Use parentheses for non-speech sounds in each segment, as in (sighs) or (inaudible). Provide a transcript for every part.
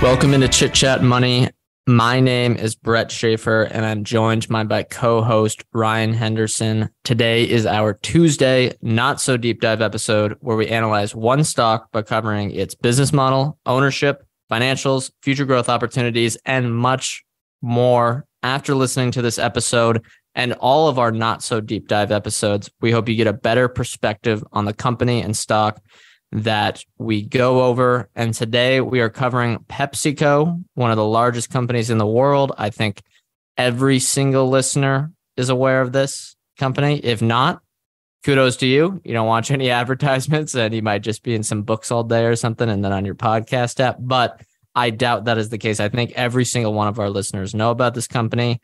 Welcome into Chit Chat Money. My name is Brett Schafer, and I'm joined by my co-host Ryan Henderson. Today is our Tuesday not so deep dive episode where we analyze one stock by covering its business model, ownership, financials, future growth opportunities, and much more. After listening to this episode and all of our not so deep dive episodes, we hope you get a better perspective on the company and stock that we go over. And today we are covering PepsiCo, one of the largest companies in the world. I think every single listener is aware of this company. If not, kudos to you. You don't watch any (laughs) advertisements and you might just be in some books all day or something and then on your podcast app. But I doubt that is the case. I think every single one of our listeners know about this company.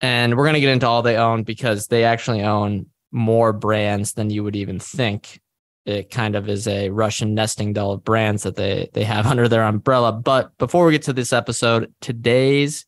And we're going to get into all they own because they actually own more brands than you would even think it kind of is a Russian nesting doll of brands that they they have (laughs) under their umbrella. But before we get to this episode, today's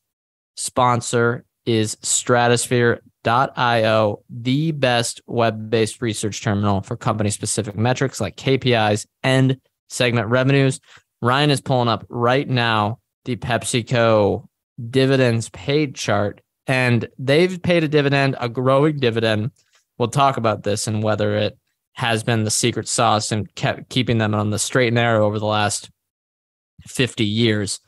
sponsor is stratosphere.io, the best web-based research terminal for company-specific metrics like KPIs and segment revenues. Ryan is pulling up right now the PepsiCo dividends paid chart, and they've paid a dividend, a growing dividend. We'll talk about this and whether it has been the secret sauce and kept keeping them on the straight and narrow over the last 50 years.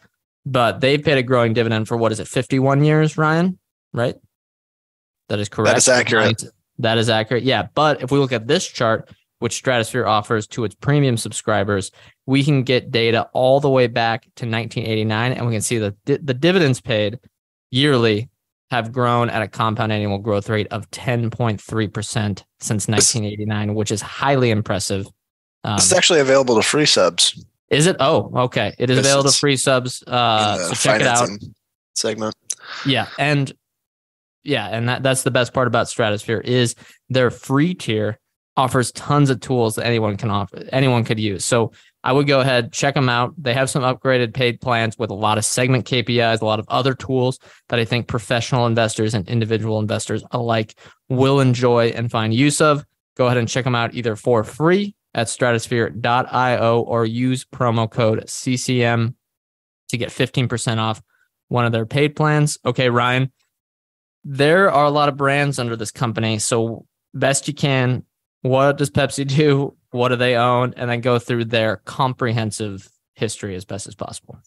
But they've paid a growing dividend for what is it, 51 years, Ryan? Right? That is correct. That is accurate. That is accurate. Yeah. But if we look at this chart, which Stratosphere offers to its premium subscribers, we can get data all the way back to 1989 and we can see that the dividends paid yearly have grown at a compound annual growth rate of 10.3% since 1989, which is highly impressive. Um, it's actually available to free subs. Is it? Oh, okay. It is yes, available to free subs. Uh, so check it out. Segment. Yeah, and yeah, and that, that's the best part about Stratosphere is their free tier offers tons of tools that anyone can offer, anyone could use. So I would go ahead, check them out. They have some upgraded paid plans with a lot of segment KPIs, a lot of other tools that I think professional investors and individual investors alike will enjoy and find use of. Go ahead and check them out either for free at stratosphere.io or use promo code CCM to get 15% off one of their paid plans. Okay, Ryan, there are a lot of brands under this company. So, best you can, what does Pepsi do? What do they own, and then go through their comprehensive history as best as possible.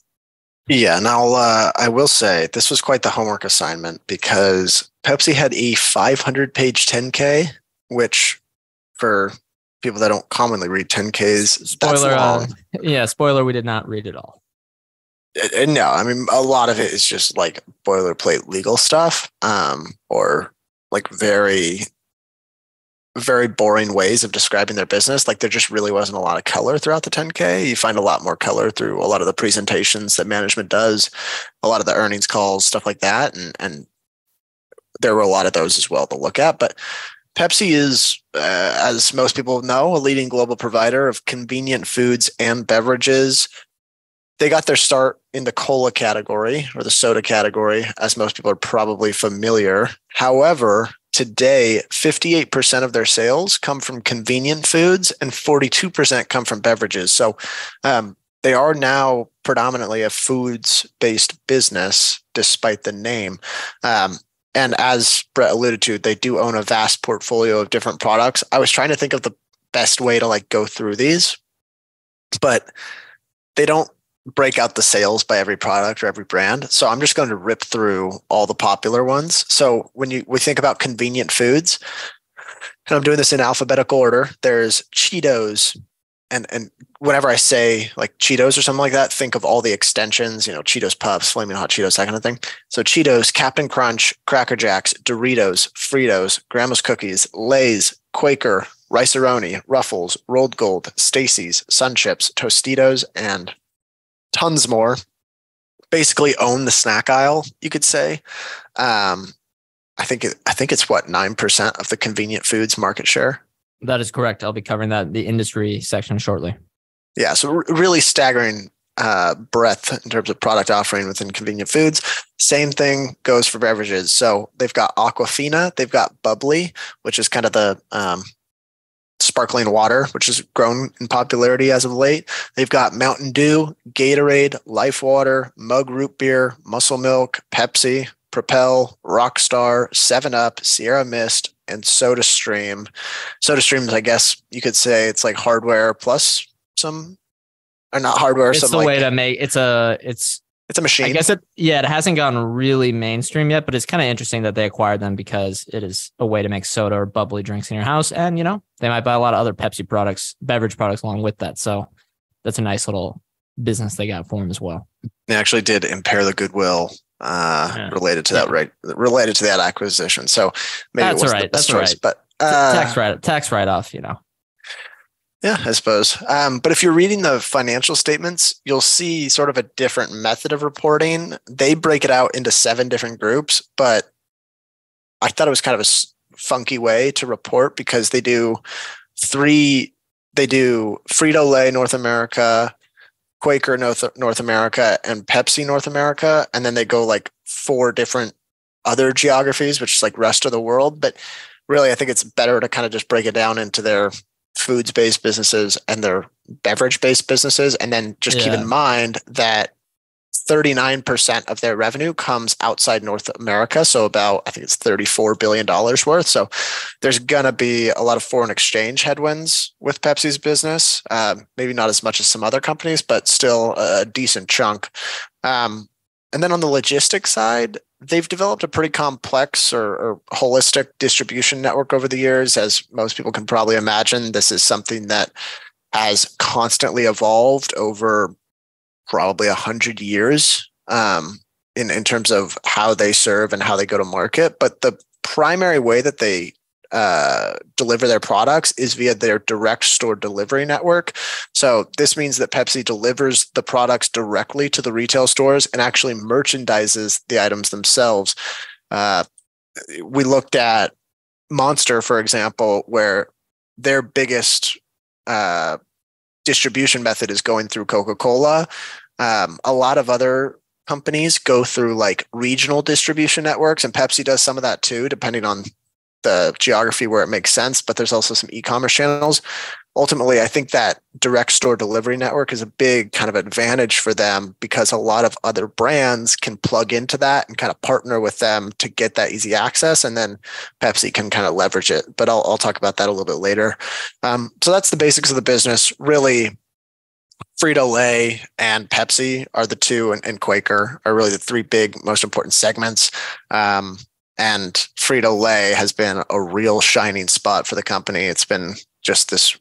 Yeah, now uh, I will say this was quite the homework assignment because Pepsi had a 500 page 10K, which for people that don't commonly read 10Ks, spoiler, uh, (laughs) yeah, spoiler, we did not read it all. Uh, no, I mean a lot of it is just like boilerplate legal stuff, um, or like very very boring ways of describing their business. Like there just really wasn't a lot of color throughout the 10K. You find a lot more color through a lot of the presentations that management does, a lot of the earnings calls, stuff like that. And and there were a lot of those as well to look at. But Pepsi is, uh, as most people know, a leading global provider of convenient foods and beverages. They got their start in the cola category or the soda category, as most people are probably familiar. However, today 58% of their sales come from convenient foods and 42% come from beverages. So um, they are now predominantly a foods based business despite the name. Um, and as brett alluded to they do own a vast portfolio of different products. I was trying to think of the best way to like go through these but they don't break out the sales by every product or every brand. So I'm just going to rip through all the popular ones. So when you we think about convenient foods, and I'm doing this in alphabetical order, there's Cheetos. And and whenever I say like Cheetos or something like that, think of all the extensions, you know, Cheetos Puffs, Flaming Hot Cheetos, that kind of thing. So Cheetos, Captain Crunch, Cracker Jacks, Doritos, Fritos, Grandma's Cookies, Lay's, Quaker, Rice-A-Roni, Ruffles, Rolled Gold, Stacy's, Sun Chips, Tostitos, and tons more. Basically, own the snack aisle, you could say. Um, I think it, I think it's what nine percent of the convenient foods market share. That is correct. I'll be covering that in the industry section shortly. Yeah, so really staggering uh, breadth in terms of product offering within convenient foods. Same thing goes for beverages. So they've got Aquafina, they've got Bubbly, which is kind of the um, sparkling water, which has grown in popularity as of late. They've got Mountain Dew, Gatorade, Life Water, Mug Root Beer, Muscle Milk, Pepsi, Propel, Rockstar, 7 Up, Sierra Mist, and Soda Stream. Soda Streams, I guess you could say it's like hardware plus some or not hardware. It's the like, way to make it's a it's it's a machine. I guess it yeah, it hasn't gone really mainstream yet, but it's kind of interesting that they acquired them because it is a way to make soda or bubbly drinks in your house. And you know, they might buy a lot of other Pepsi products, beverage products along with that. So that's a nice little business they got for them as well. They actually did impair the goodwill uh, yeah. related to that, right? Related to that acquisition. So maybe that's it was right. the best that's choice, right. but uh, tax write tax write off, you know. Yeah, I suppose. Um, but if you're reading the financial statements, you'll see sort of a different method of reporting. They break it out into seven different groups, but I thought it was kind of a funky way to report because they do three. They do Frito Lay North America, Quaker North North America, and Pepsi North America, and then they go like four different other geographies, which is like rest of the world. But really, I think it's better to kind of just break it down into their foods based businesses and their beverage based businesses. And then just yeah. keep in mind that 39% of their revenue comes outside North America. So about, I think it's $34 billion worth. So there's going to be a lot of foreign exchange headwinds with Pepsi's business. Um, maybe not as much as some other companies, but still a decent chunk. Um, and then on the logistics side, they've developed a pretty complex or, or, holistic distribution network over the years. As most people can probably imagine, this is something that has constantly evolved over probably a hundred years um, in in terms of how they serve and how they go to market. But the primary way that they uh, deliver their products is via their direct store delivery network. So this means that Pepsi delivers the products directly to the retail stores and actually merchandises the items themselves. Uh, we looked at Monster, for example, where their biggest uh, distribution method is going through Coca Cola. Um, a lot of other companies go through like regional distribution networks, and Pepsi does some of that too, depending on the geography where it makes sense, but there's also some e-commerce channels. Ultimately, I think that direct store delivery network is a big kind of advantage for them because a lot of other brands can plug into that and kind of partner with them to get that easy access. And then Pepsi can kind of leverage it. But I'll, I'll talk about that a little bit later. Um, so that's the basics of the business. Really, Frito Lay and Pepsi are the two, and, and, Quaker are really the three big, most important segments. Um, and Frito Lay has been a real shining spot for the company. It's been just this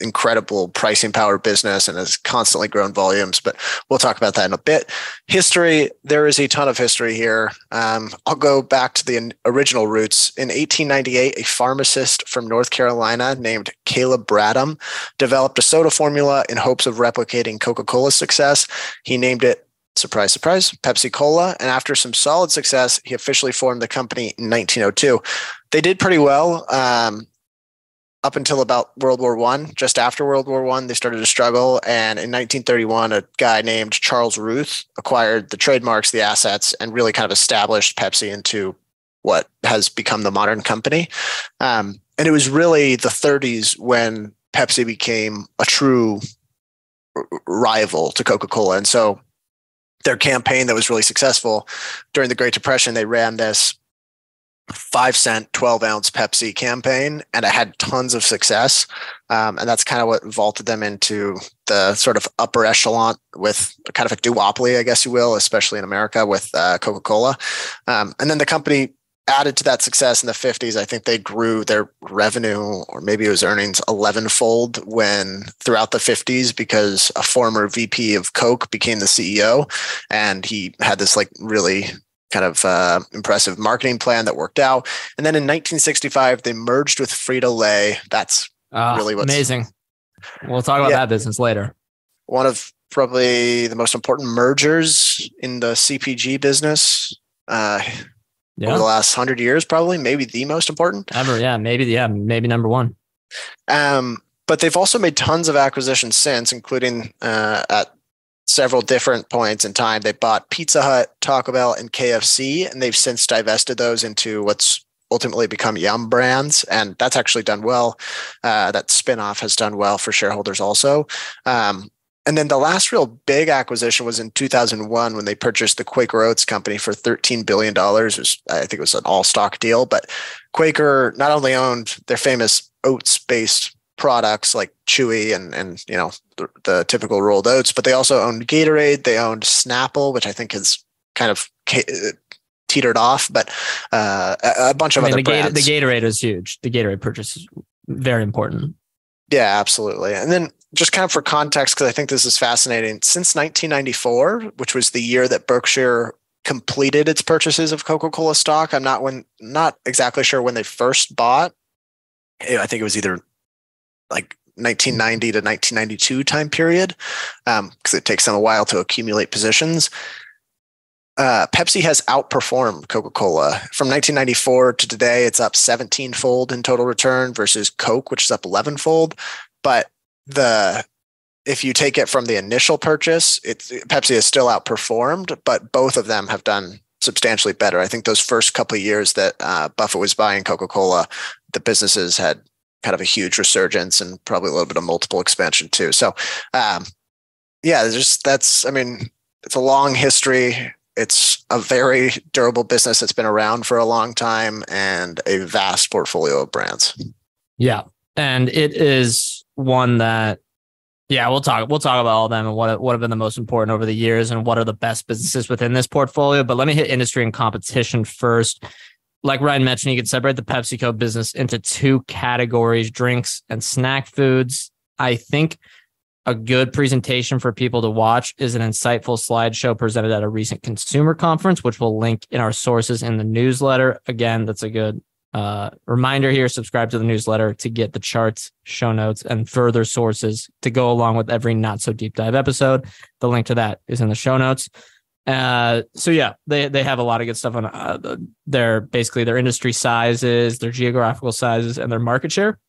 incredible pricing power business and has constantly grown volumes. But we'll talk about that in a bit. History, there is a ton of history here. Um, I'll go back to the original roots. In 1898, a pharmacist from North Carolina named Caleb Bradham developed a soda formula in hopes of replicating Coca Cola's success. He named it surprise, surprise, Pepsi Cola. And after some solid success, he officially formed the company in 1902. They did pretty well um, up until about World War One. Just after World War One, they started to struggle. And in 1931, a guy named Charles Ruth acquired the trademarks, the assets, and really kind of established Pepsi into what has become the modern company. Um, and it was really the 30s when Pepsi became a true rival to Coca Cola. And so their campaign that was really successful during the Great Depression. They ran this five cent, 12 ounce Pepsi campaign, and it had tons of success. Um, and that's kind of what vaulted them into the sort of upper echelon with kind of a duopoly, I guess you will, especially in America with uh, Coca Cola. Um, and then the company added to that success in the 50s, I think they grew their revenue or maybe it was earnings 11 fold when throughout the 50s because a former VP of Coke became the CEO and he had this like really kind of uh, impressive marketing plan that worked out. And then in 1965, they merged with Frito Lay. That's uh, really what's amazing. We'll talk about yeah, that business later. One of probably the most important mergers in the CPG business uh, yeah. over the last hundred years, probably maybe the most important ever. Yeah, maybe yeah, maybe number one. Um, but they've also made tons of acquisitions since, including uh, at several different points in time. They bought Pizza Hut, Taco Bell, and KFC, and they've since divested those into what's ultimately become Yum Brands, and that's actually done well. Uh, that spinoff has done well for shareholders also. Um, and then the last real big acquisition was in 2001 when they purchased the Quaker Oats company for $13 billion. Was, I think it was an all stock deal, but Quaker not only owned their famous oats based products like Chewy and and you know the, the, typical rolled oats, but they also owned Gatorade. They owned Snapple, which I think has kind of teetered off, but uh, a, bunch of I mean, other the brands. the Gatorade is huge. The Gatorade purchase is very important. Yeah, absolutely. And then just kind of for context, because I think this is fascinating. Since 1994, which was the year that Berkshire completed its purchases of Coca-Cola stock, I'm not when not exactly sure when they first bought. I think it was either like 1990 to 1992 time period because um, it takes them a while to accumulate positions. Uh, Pepsi has outperformed Coca Cola from 1994 to today. It's up 17 fold in total return versus Coke, which is up 11 fold. But the if you take it from the initial purchase, it's Pepsi has still outperformed, but both of them have done substantially better. I think those first couple of years that uh, Buffett was buying Coca Cola, the businesses had kind of a huge resurgence and probably a little bit of multiple expansion too. So, um, yeah, just that's, I mean, it's a long history. It's a very durable business that's been around for a long time and a vast portfolio of brands. Yeah. And it is one that, yeah, we'll talk. We'll talk about all of them and what what have been the most important over the years and what are the best businesses within this portfolio. But let me hit industry and competition first like Ryan mentioned, you could separate the PepsiCo business into two categories drinks and snack foods. I think a good presentation for people to watch is an insightful slideshow presented at a recent consumer conference, which we'll link in our sources in the newsletter. Again, that's a good uh, reminder here subscribe to the newsletter to get the charts, show notes, and further sources to go along with every not so deep dive episode. The link to that is in the show notes. Uh, so yeah, they they have a lot of good stuff on uh, their basically their industry sizes, their geographical sizes, and their market share.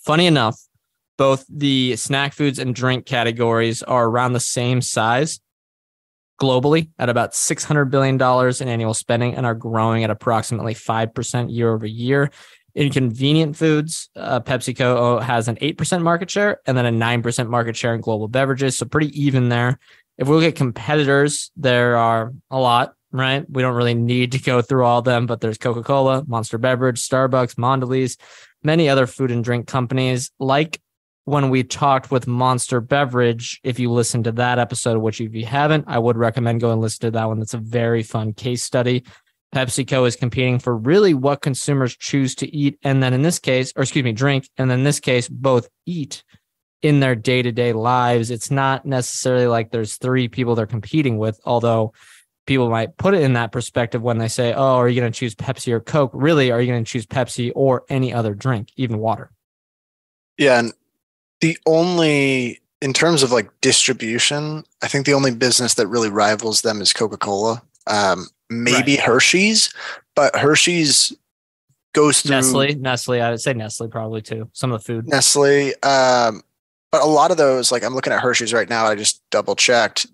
Funny enough, both the snack foods and drink categories are around the same size globally at about $600 billion in annual spending and are growing at approximately 5% year over year. In convenient foods, uh, PepsiCo has an 8% market share and then a 9% market share in global beverages. So pretty even there if we look at competitors, there are a lot, right? We don't really need to go through all of them, but there's Coca Cola, Monster Beverage, Starbucks, Mondelez, many other food and drink companies. Like when we talked with Monster Beverage, if you listen to that episode, which if you haven't, I would recommend going and listen to that one. That's a very fun case study. PepsiCo is competing for really what consumers choose to eat. And then in this case, or excuse me, drink. And then in this case, both eat in their day to day lives. It's not necessarily like there's three people they're competing with, although people might put it in that perspective when they say, Oh, are you going to choose Pepsi or Coke? Really, are you going to choose Pepsi or any other drink, even water? Yeah. And the only, in terms of like distribution, I think the only business that really rivals them is Coca Cola. Um, maybe right. Hershey's, but Hershey's goes through Nestle. Nestle, I would say Nestle probably too. Some of the food. Nestle. Um, but a lot of those, like I'm looking at Hershey's right now, I just double checked.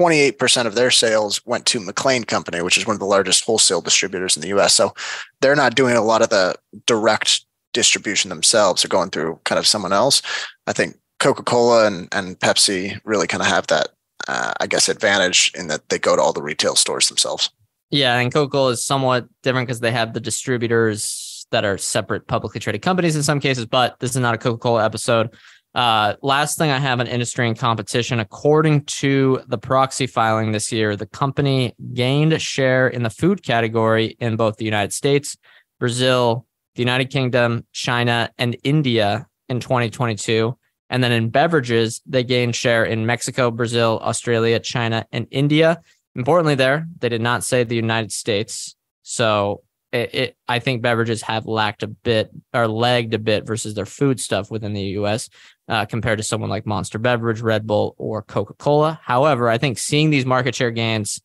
28% of their sales went to McLane Company, which is one of the largest wholesale distributors in the US. So they're not doing a lot of the direct distribution themselves. They're going through kind of someone else. I think Coca Cola and, and Pepsi really kind of have that, uh, I guess, advantage in that they go to all the retail stores themselves. Yeah. And Coca Cola is somewhat different because they have the distributors that are separate publicly traded companies in some cases, but this is not a Coca Cola episode. Uh, last thing I have an industry and competition. According to the proxy filing this year, the company gained share in the food category in both the United States, Brazil, the United Kingdom, China, and India in 2022. And then in beverages, they gained share in Mexico, Brazil, Australia, China, and India. Importantly, there they did not say the United States. So it, it, I think beverages have lacked a bit or lagged a bit versus their food stuff within the U.S. Uh, compared to someone like Monster Beverage, Red Bull, or Coca Cola. However, I think seeing these market share gains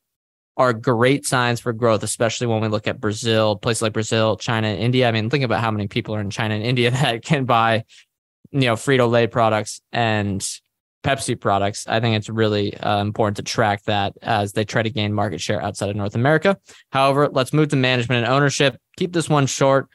are great signs for growth, especially when we look at Brazil, places like Brazil, China, India. I mean, think about how many people are in China and India (laughs) that can buy, you know, Frito Lay products and Pepsi products. I think it's really uh, important to track that as they try to gain market share outside of North America. However, let's move to management and ownership. Keep this one short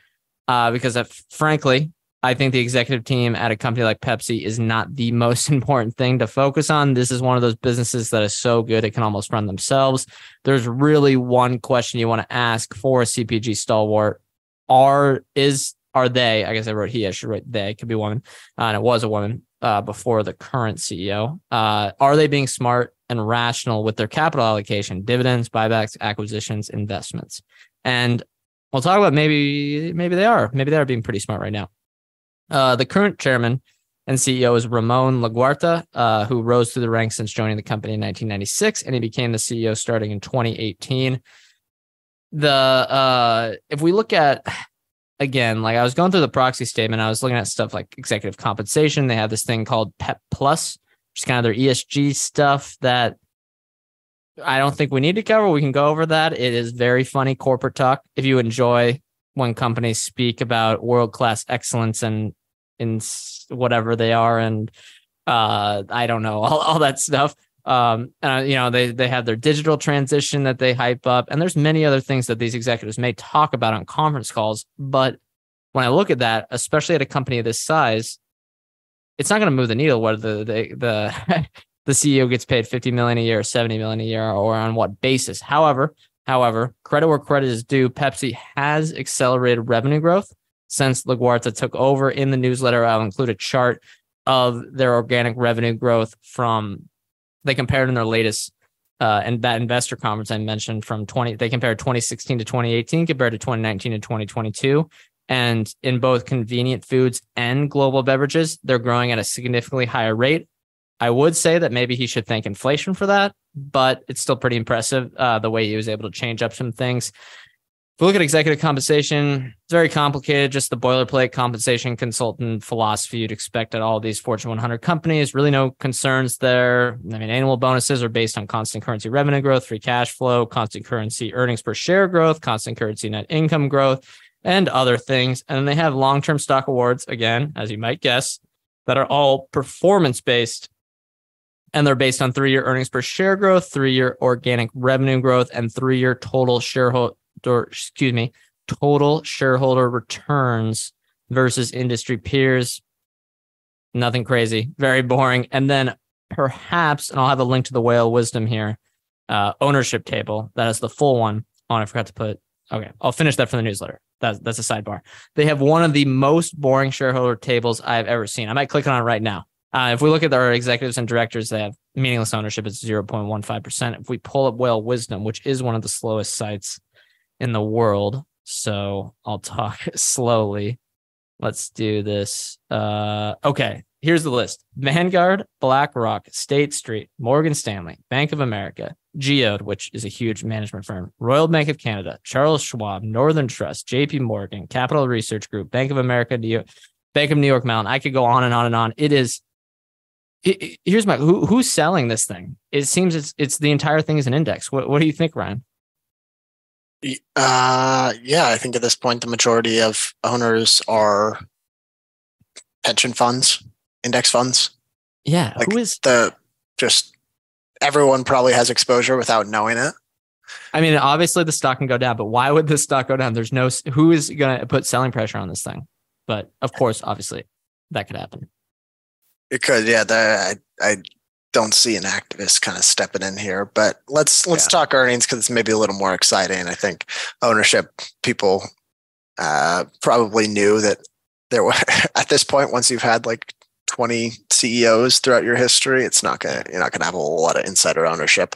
uh, because, if, frankly, I think the executive team at a company like Pepsi is not the (laughs) most important thing to focus on. This is one of those businesses that is so good it can almost run themselves. There's really one question you want to ask for a CPG stalwart: Are is are they? I guess I wrote he. I should write they. Could be woman, uh, and it was a woman uh, before the current CEO. Uh, are they being smart and rational with their capital allocation, dividends, buybacks, acquisitions, investments? And we'll talk about maybe maybe they are. Maybe they are being pretty smart right now. Uh, the current chairman and CEO is Ramon Laguarta, uh, who rose through the ranks since joining the company in 1996, and he became the CEO starting in 2018. The uh, if we look at again, like I was going through the proxy statement, I was looking at stuff like executive compensation. They have this thing called PEP Plus, which is kind of their ESG stuff that I don't think we need to cover. We can go over that. It is very funny corporate talk. If you enjoy when companies speak about world class excellence and in whatever they are and uh i don't know (laughs) all, all that stuff. Um uh, you know they they have their digital transition that they hype up. And there's many other things that these executives may talk about on conference calls. But when i look at that especially at a company of this size it's not going to move the needle whether the the (laughs) the, the ceo gets paid 50 million a year 70 million a year or on what basis. However however credit where credit is due pepsi has accelerated revenue growth since Laguarta took over. In the newsletter, I'll include a chart of their organic revenue growth from they compared in their latest uh, and that investor conference I mentioned from 20 they compared 2016 to 2018 compared to 2019 to 2022 and in both convenient foods and global beverages they're growing at a significantly higher rate I would say that maybe he should thank inflation for that but it's still pretty impressive uh, the way he was able to change up some things we look at executive compensation, it's very complicated. Just the boilerplate compensation consultant philosophy you'd expect at all these Fortune 100 companies. Really, no concerns there. I mean, annual bonuses are based on constant currency revenue growth, free cash flow, constant currency earnings per share growth, constant currency net income growth, and other things. And then they have long term stock awards, again, as you might guess, that are all performance based and they're based on three year earnings per share growth, three year organic revenue growth, and three year total shareholder or excuse me, total shareholder returns versus industry peers. Nothing crazy, very boring. And then perhaps, and I'll have a link to the whale wisdom here, uh, ownership table. That is the full one. Oh, I forgot to put. Okay, I'll finish that for the newsletter. That's that's a sidebar. They have one of the most boring shareholder tables I've ever seen. I might click on it right now. Uh, if we look at our executives and directors, they have meaningless ownership is 0.15%. If we pull up Whale Wisdom, which is one of the slowest sites in the world. So I'll talk (laughs) slowly. Let's do this. Uh, okay, here's the list Vanguard, BlackRock, State Street, Morgan Stanley, Bank of America, Geode, which is a huge management firm, Royal Bank of Canada, Charles Schwab, Northern Trust, JP Morgan, Capital Research Group, Bank of America, New York, Bank of New York Mellon. I could go on and on and on. It is. here's my who, who's selling this thing. It seems it's it's the entire thing is an index. What what do you think, Ryan? Uh, yeah, I think at this point the majority of owners are pension funds, index funds. Yeah, like who is the just everyone probably has exposure without knowing it. I mean, obviously the stock can go down, but why would the stock go down? There's no who is going to put selling pressure on this thing. But of course, obviously, that could happen. It could, yeah. That I, I don't see an activist kind of stepping in here. But let's let's yeah. talk earnings because it's maybe a little more exciting. I think ownership people uh, probably knew that there were (laughs) at this point once you've had like 20 CEOs throughout your history, it's not gonna you're not gonna have a lot of insider ownership.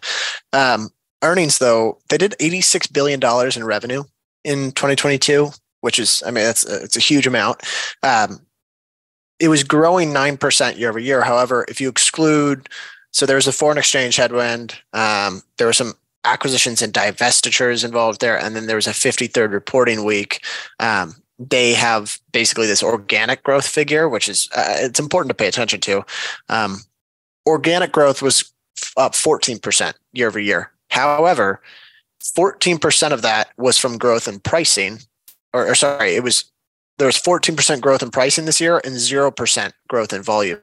Um, earnings though, they did 86 billion dollars in revenue in 2022, which is I mean that's it's a huge amount. Um, it was growing 9% year over year. However, if you exclude, so there was a foreign exchange headwind, um, there were some acquisitions and divestitures involved there, and then there was a 53rd reporting week. Um, they have basically this organic growth figure, which is uh, it's important to pay attention to. Um, organic growth was up 14% year over year. However, 14% of that was from growth in pricing, or, or sorry, it was there was 14% growth in pricing this year and 0% growth in volume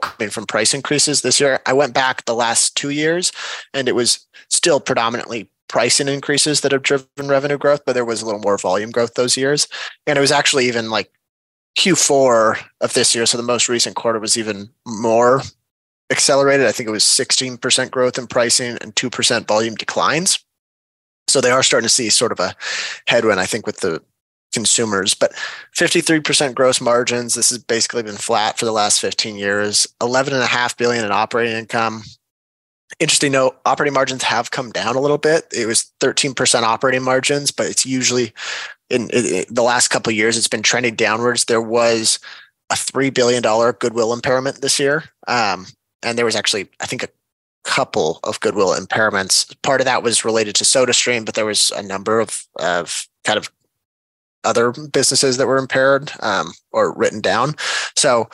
coming from price increases this year. I went back the last two years and it was still predominantly pricing increases that have driven revenue growth, but there was a little more volume growth those years. And it was actually even like Q4 of this year. So the most recent quarter was even more accelerated. I think it was 16% growth in pricing and 2% volume declines. So they are starting to see sort of a headwind, I think, with the consumers. But 53% gross margins. This has basically been flat for the last 15 years. 11.5 billion in operating income. Interesting note: operating margins have come down a little bit. It was 13% operating margins, but it's usually in, in the last couple years it's been trending downwards. There was a three billion dollar goodwill impairment this year, um, and there was actually I think a couple of goodwill impairments. Part of that was related to SodaStream, but there was a number of of kind of other businesses that were impaired um, or written down. So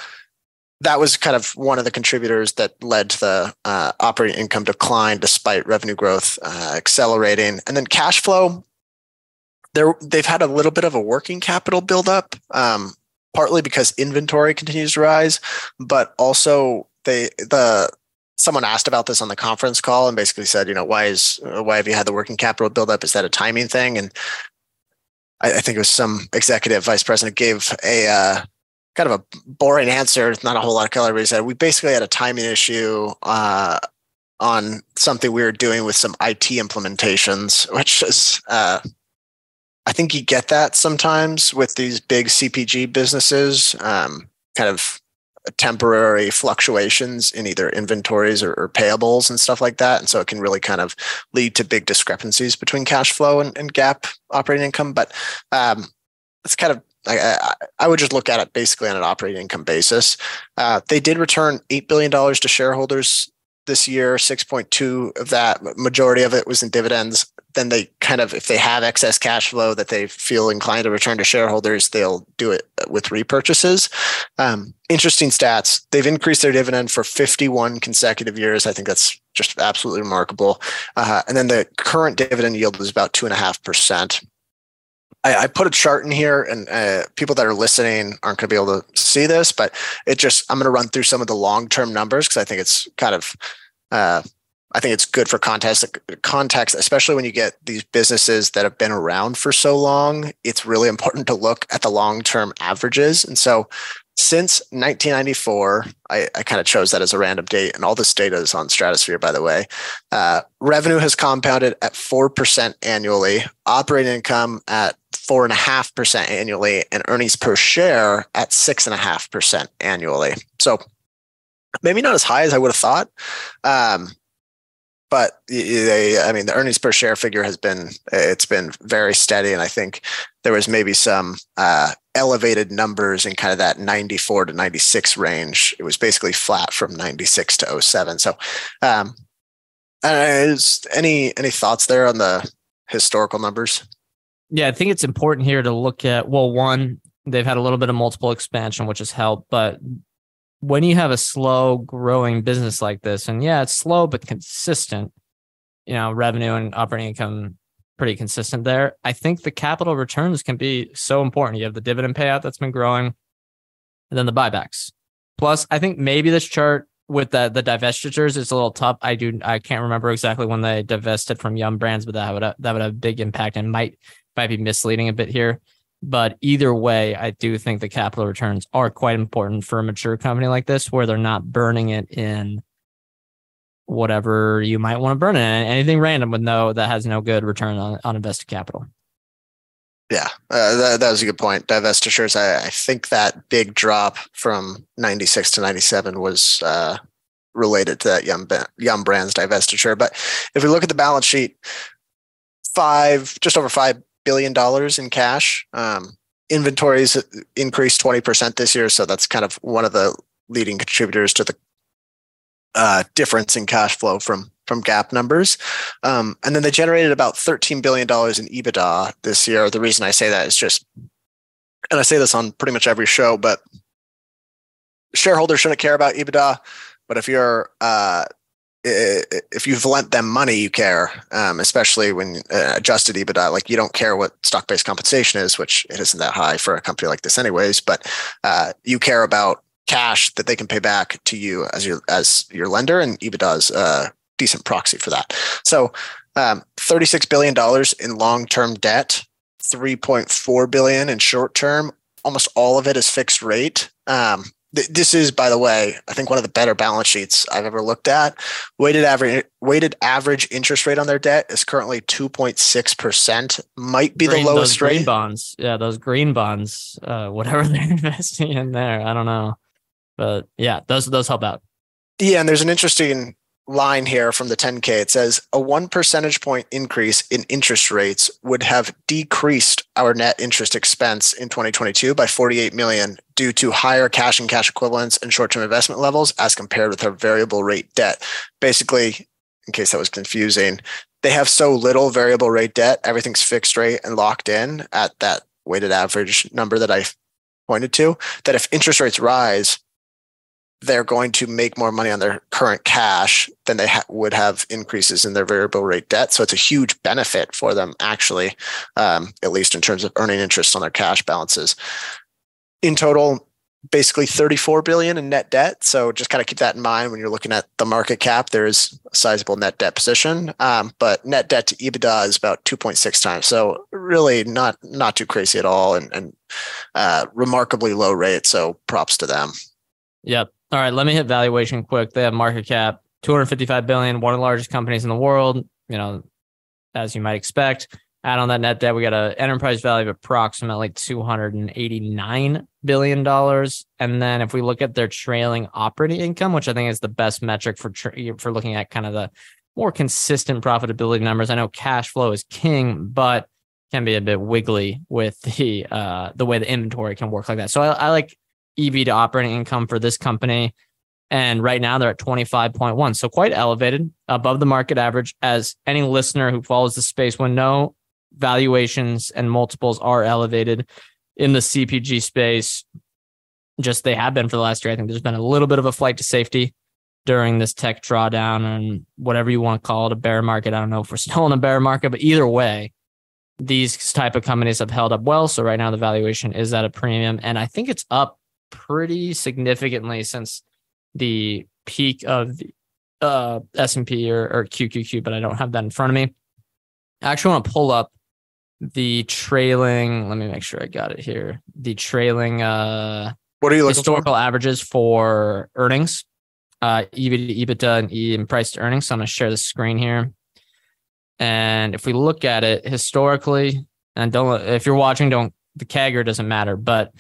that was kind of one of the contributors that led to the uh, operating income decline despite revenue growth uh, accelerating. And then cash flow, they've had a little bit of a working capital buildup, um, partly because inventory continues to rise, but also they the someone asked about this on the conference call and basically said, you know, why is why have you had the working capital buildup? Is that a timing thing? And I, I think it was some executive vice president gave a uh, kind of a boring answer, not a whole lot of color. But he said we basically had a timing issue uh, on something we were doing with some IT implementations, (laughs) which is uh, I think you get that sometimes with these big CPG businesses. Um, kind of temporary fluctuations in either inventories or, or, payables and stuff like that. And so it can really kind of lead to big discrepancies between cash flow and, and GAAP operating income. But um, it's kind of I, I, would just look at it basically on an operating income basis. Uh, they did return $8 billion to shareholders this year, 6.2 of that, majority of it was in dividends. Then they kind of if they have excess cash flow that they feel inclined to return to shareholders they'll do it with repurchases. Um, interesting stats. They've increased their dividend for 51 consecutive years. I think that's just absolutely remarkable. Uh, and then the current dividend yield is about two and a half percent I, put a chart in here, and uh, people that are listening aren't going to be able to see this, but it just I'm going to run through some of the long term numbers because I think it's kind of uh, I think it's good for context, context, especially when you get these businesses that have been around for so long. It's really (laughs) important to look at the long term averages. And so since 1994, I, I kind of chose that as a random date, and all this data is on Stratosphere, by the way. Uh, revenue has compounded at 4% annually, operating income at 4.5% annually, and earnings per share at 6.5% annually. So maybe not as high as I would have thought. Um, but they, I mean, the earnings per share figure has been it's been very steady, and I think there was maybe some uh, elevated numbers in kind of that 94 to 96 range. It was basically flat from 96 to 07. So, um, is any any thoughts there on the historical numbers? Yeah, I think it's important here to look at well, one, they've had a little bit of multiple expansion, which has helped, but when you have a slow growing business like this, and yeah, it's slow but consistent, you know, revenue and operating income pretty consistent there. I think the capital returns can be so important. You have the dividend payout that's been growing, and then the buybacks. Plus, I think maybe this chart with the the divestitures is a little tough. I do I can't remember exactly when they divested from Yum Brands, but that would have, that would have a big impact and might might be misleading a bit here. But either way, I do think the capital returns are quite important for a mature company like this, where they're not burning it in whatever you might want to burn it in. Anything random with no that has no good return on, on invested capital. Yeah, uh, that, that was a good point. Divestitures, I, I think that big drop from 96 to 97 was uh, related to that Yum, Yum Brands divestiture. But if we look at the balance sheet, five, just over five billion dollars in cash. Um, inventories increased 20% this year, so that's kind of one of the leading contributors to the uh, difference in cash flow from from GAAP numbers. Um, and then they generated about $13 billion in EBITDA this year. The reason I say that is just, and I say this on pretty much every show, but shareholders shouldn't care about EBITDA. But if you're uh, if you've lent them money, you care, um, especially when uh, adjusted EBITDA. Like you don't care what stock based compensation is, which it isn't that high for a company like this, anyways. But uh, you care about cash that they can pay back to you as your as your lender, and EBITDA is a decent proxy for that. So, um, thirty six billion dollars in long term debt, three point four billion in short term. Almost all of it is fixed rate. Um, this is, by the way, I think one of the better balance sheets I've ever looked at. Weighted average weighted average interest rate on their debt is currently two point six percent. Might be green, the lowest rate. Green bonds, yeah, those green bonds, uh, whatever (laughs) they're investing in there, I don't know, but yeah, those those help out. Yeah, and there's an interesting line here from the 10K. It says a one percentage point increase in interest rates would have decreased our net interest expense in 2022 by 48 million due to higher cash and cash equivalents and short term investment levels as compared with our variable rate debt. Basically, in case that was confusing, they have so little variable rate debt, everything's fixed rate and locked in at that weighted average number that I pointed to, that if interest rates rise, they're going to make more money on their current cash than they ha- would have increases in their variable rate debt. So it's a huge benefit for them, actually, um, at least in terms of earning interest on their cash balances. In total, basically 34 billion in net debt. So just kind of keep that in mind when you're looking at the market cap. There is a sizable net debt position, um, but net debt to EBITDA is about 2.6 times. So really not not too crazy at all, and, and uh, remarkably low rate. So props to them. Yep. All right, let me hit valuation quick. They have market cap 255 billion, one of the largest companies in the world, you know, as you might expect. Add on that net debt, we got an enterprise value of approximately 289 billion dollars. And then if we look at their trailing operating income, which I think is the best metric for tra- for looking at kind of the more consistent profitability numbers. I know cash flow is king, but can be a bit wiggly with the uh, the way the inventory can work like that. So I, I like EV to operating income for this company. And right now they're at 25.1. So quite elevated above the market average. As any listener who follows the space will know, valuations and multiples are elevated in the CPG space. Just they have been for the last year. I think there's been a little bit of a flight to safety during this tech drawdown and whatever you want to call it, a bear market. I don't know if we're (laughs) still in a bear market, but either way, these type of companies have held up well. So right now the valuation is at a premium, and I think it's up pretty significantly since the peak of the uh, S&P or, or QQQ, but I don't have that in front of me. I actually want to pull up the trailing. Let me make sure I got it here. The trailing uh, what are you historical for? averages for earnings, uh, to EBITDA and E and price to earnings. So I'm going to share the screen here. And if we look at it historically, and don't if you're watching, don't the CAGR doesn't matter, but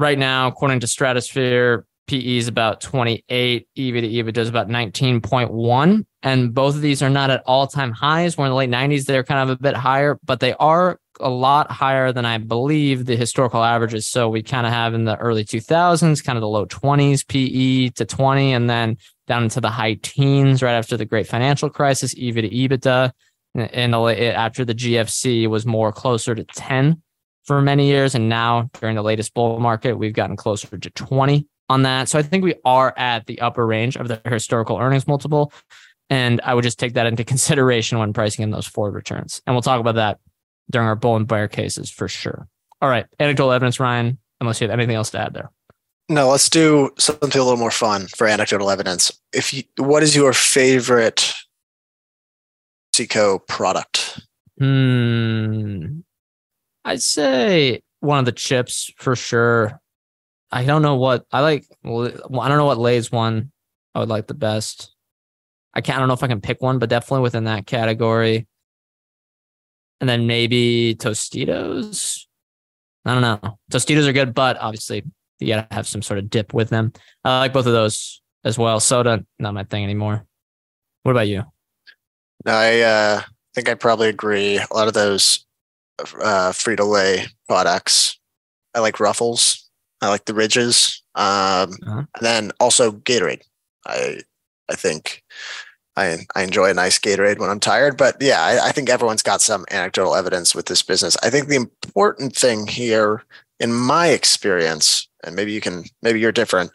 right now, according to Stratosphere, PE is about 28, EV to EBITDA is about 19.1. And both of these are not at all time highs. We're in the late 90s, they're kind of a bit higher, but they are a lot higher than I believe the historical averages. So we kind of have in the early 2000s, kind of the low 20s PE to 20, and then down into the high teens right after the great financial crisis, EV to EBITDA. And after the GFC was more closer to 10 for many years. And now during the latest bull market, we've gotten closer to 20 on that. So I think we are at the upper range of the historical earnings multiple. And I would just take that into (laughs) consideration when pricing in those forward returns. And we'll talk about that during our bull and bear cases for sure. All right. Anecdotal evidence, Ryan, unless you have anything else to add there. No, let's do something a little more fun for anecdotal evidence. If you, what is your favorite PepsiCo product? Hmm. I'd say one of the chips for sure. I don't know what I like. Well, I don't know what Lay's one I would like the best. I can't. I don't know if I can pick one, but definitely within that category. And then maybe Tostitos. I don't know. Tostitos are good, but obviously you gotta have some sort of dip with them. I like both of those as well. Soda, not my thing anymore. What about you? No, I uh, think I probably agree. A lot of those uh, Frito Lay products. I like Ruffles. I like the Ridges. Um, uh-huh. And then also Gatorade. I I think I I enjoy a nice Gatorade when I'm tired. But yeah, I, I think everyone's got some anecdotal evidence with this business. I think the important thing here, in my experience, and maybe you can maybe you're different.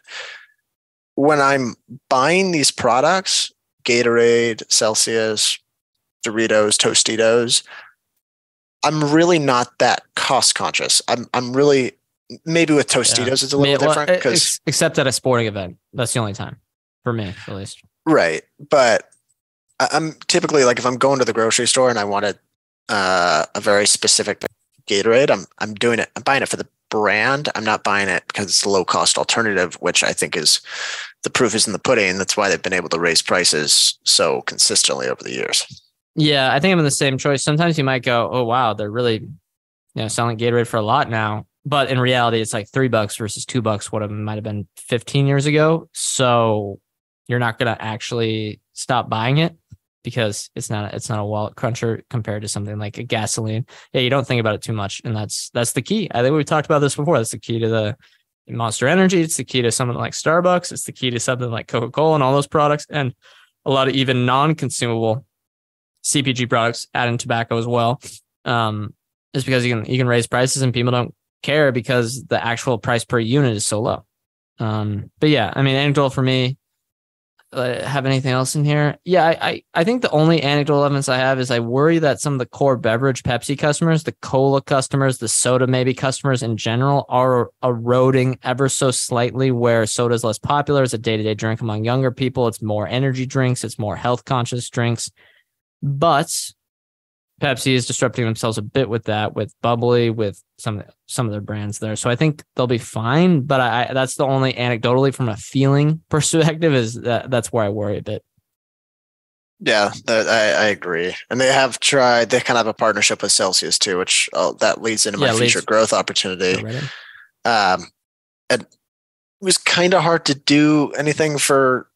When I'm buying these products, Gatorade, Celsius, Doritos, Tostitos, I'm really not that cost conscious. I'm I'm really maybe with Tostitos yeah. it's a little different because except at a sporting event, that's the only time for me at least. Right, but I'm typically like if I'm going to the grocery store and I wanted uh, a very specific Gatorade, I'm I'm doing it. I'm buying it for the brand. I'm not buying it because it's a low cost alternative, which I think is the proof is in the pudding. That's why they've been able to raise prices so consistently over the years. Yeah, I think I'm in the same choice. Sometimes you might go, "Oh wow, they're really, you know, selling Gatorade for a lot now." But in reality, it's like three bucks versus two bucks. What it might have been 15 years ago. So you're not to actually stop buying it because it's not it's not a wallet cruncher compared to something like a gasoline. Yeah, you don't think about it too much, and that's that's the key. I think we've talked about this before. That's the key to the Monster Energy. It's the key to something like Starbucks. It's the key to something like Coca Cola and all those products, and a lot of even non-consumable CPG products, adding tobacco as well. Um, is because you can you can raise prices and people don't care because the actual price per unit is so low. Um, but yeah, I mean, anecdotal for me, uh, have anything else in here? Yeah, I, I, I think the only anecdotal evidence I have is I worry that some of the core beverage Pepsi customers, the cola customers, the soda maybe customers in general are eroding ever so slightly. Where soda is less popular as a day to day drink among younger people, it's more energy drinks, it's more health conscious drinks. But Pepsi is disrupting themselves a bit with that, with bubly, with some some of their brands there. So I think they'll be fine. But I, that's the only anecdotally from a feeling (laughs) perspective is that that's where I worry a bit. Yeah, that, I, I agree. And they have tried. They kind of have a partnership with Celsius too, which uh, that leads into my yeah, future growth opportunity. Um, and it was kind of hard to do anything for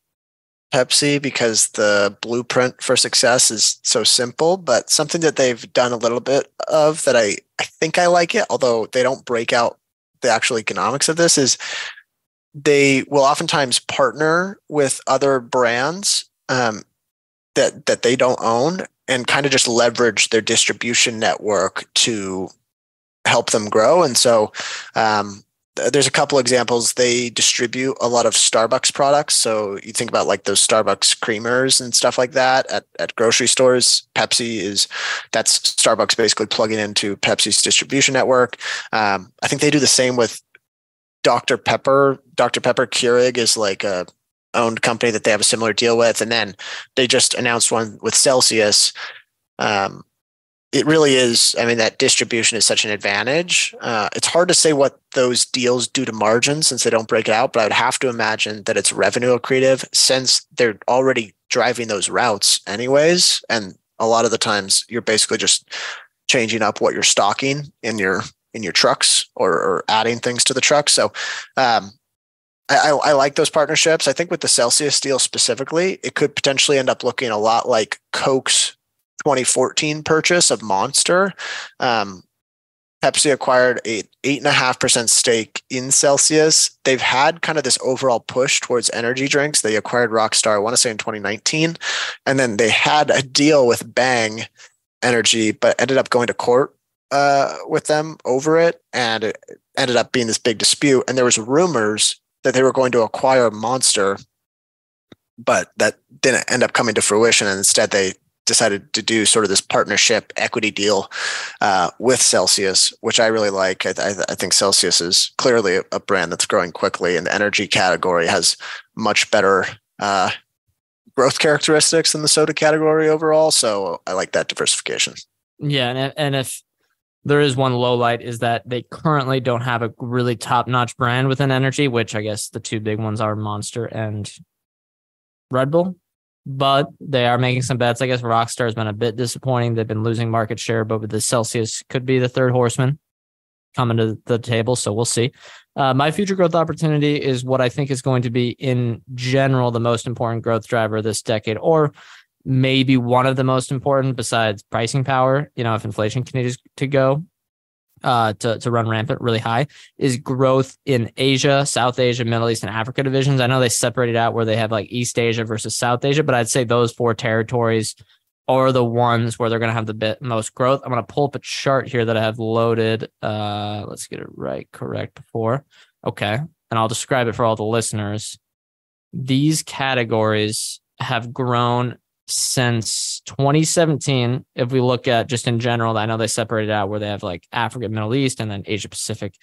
Pepsi because the blueprint for success is so simple, but something that they've done a little bit of that I, I think I like it, although they don't break out the actual economics of this, is they will oftentimes partner with other brands um, that that they don't own and kind of just leverage their distribution network to help them grow. And so um, there's a couple examples. They distribute a lot of Starbucks products. So you think about like those Starbucks creamers and stuff like that at, at grocery stores. Pepsi is that's Starbucks basically plugging into Pepsi's distribution network. Um, I think they do the same with Dr. Pepper. Dr. Pepper Keurig is like a owned company that they have a similar deal with. And then they just announced one with Celsius. Um, it really is. I mean, that distribution is such an advantage. Uh, it's hard to say what those deals do to margins since they don't break it out, but I would have to imagine that it's revenue accretive since they're already driving those routes anyways. And a lot of the times you're basically just changing up what you're stocking in your in your trucks or, or adding things to the truck. So um, I, I, like those partnerships. I think with the Celsius deal specifically, it could potentially end up looking a lot like Coke's 2014 purchase of Monster. Um, Pepsi acquired a eight and a half percent stake in Celsius. They've had kind of this overall push towards energy drinks. They acquired Rockstar, I want to say in 2019, and then they had a deal with Bang Energy, but ended up going to court uh, with them over it, and it ended up being this big dispute. And there was rumors that they were going to acquire Monster, but that didn't end up coming to fruition. And instead, they decided to do sort of this partnership equity deal uh, with Celsius, which I really like. I, I, I think Celsius is clearly a, a, brand that's growing quickly, and the energy category has much better uh, growth characteristics than the soda category overall. So I like that diversification. Yeah, and and if there is one low light is that they currently don't have a really top notch brand within energy, which I guess the two big ones are Monster and Red Bull but they are making some bets. I guess Rockstar has been a bit disappointing. They've been losing market share, but with the Celsius could be the third horseman coming to the table. So we'll see. Uh, my future growth opportunity is what I think is going to be, in general, the most important growth driver this decade, or maybe one of the most important besides pricing power. You know, if inflation continues to go uh, to, to run rampant really high is growth in Asia, South Asia, Middle East, and Africa divisions. I know they separated out where they have like East Asia versus South Asia, but I'd say those four territories are the ones where they're going to have the bit most growth. I'm going to pull up a chart here that I have loaded. Uh, let's get it right, correct before. Okay. And I'll describe it for all the listeners. These categories have grown since 2017. If we look at just in general, I know they separated out where they have like Africa, Middle East, and then Asia Pacific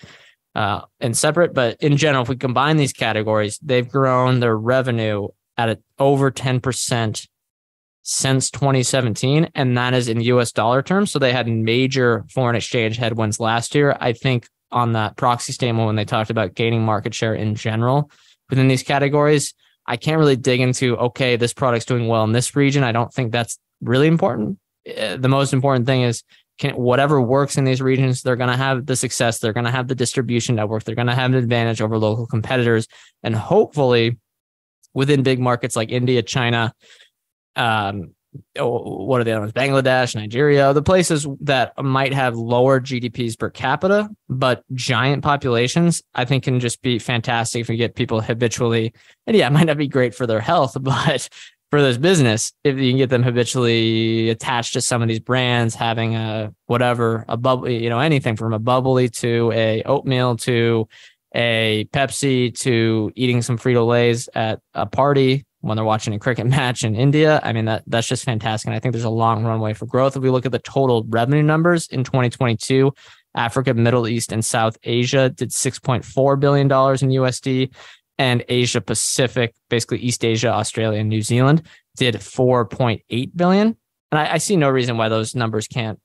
uh, and separate. But in general, if we combine these categories, they've grown their revenue at a, over 10% since 2017. And that is in US dollar terms. So they had major foreign exchange headwinds last year. I think on that proxy statement, when they talked about gaining market share in general within these categories, I can't really dig into, okay, this product's doing well in this region. I don't think that's really important. Uh, the most important thing is can whatever works in these regions, they're going to have the success. They're going to have the distribution network. They're going to have an advantage over local competitors. And hopefully within big markets like India, China, um, what are the other ones? Bangladesh, Nigeria, the places that might have lower GDPs per capita, but giant populations, I think can just be fantastic if we get people habitually. And yeah, it might not be great for their health, (laughs) but for this business, if you can get them habitually attached to some of these brands, having a whatever, a bubble, you know, anything from a bubly to a oatmeal to a Pepsi to eating some Frito Lays at a party when they're watching a cricket (laughs) match in India. I mean, that that's just fantastic. And I think there's a long runway for growth. If we look at the total revenue numbers in 2022, Africa, Middle East, and South Asia did $6.4 billion in USD. And Asia Pacific, basically East Asia, Australia, and New Zealand, did 4.8 billion. And I, I see no reason why those numbers can't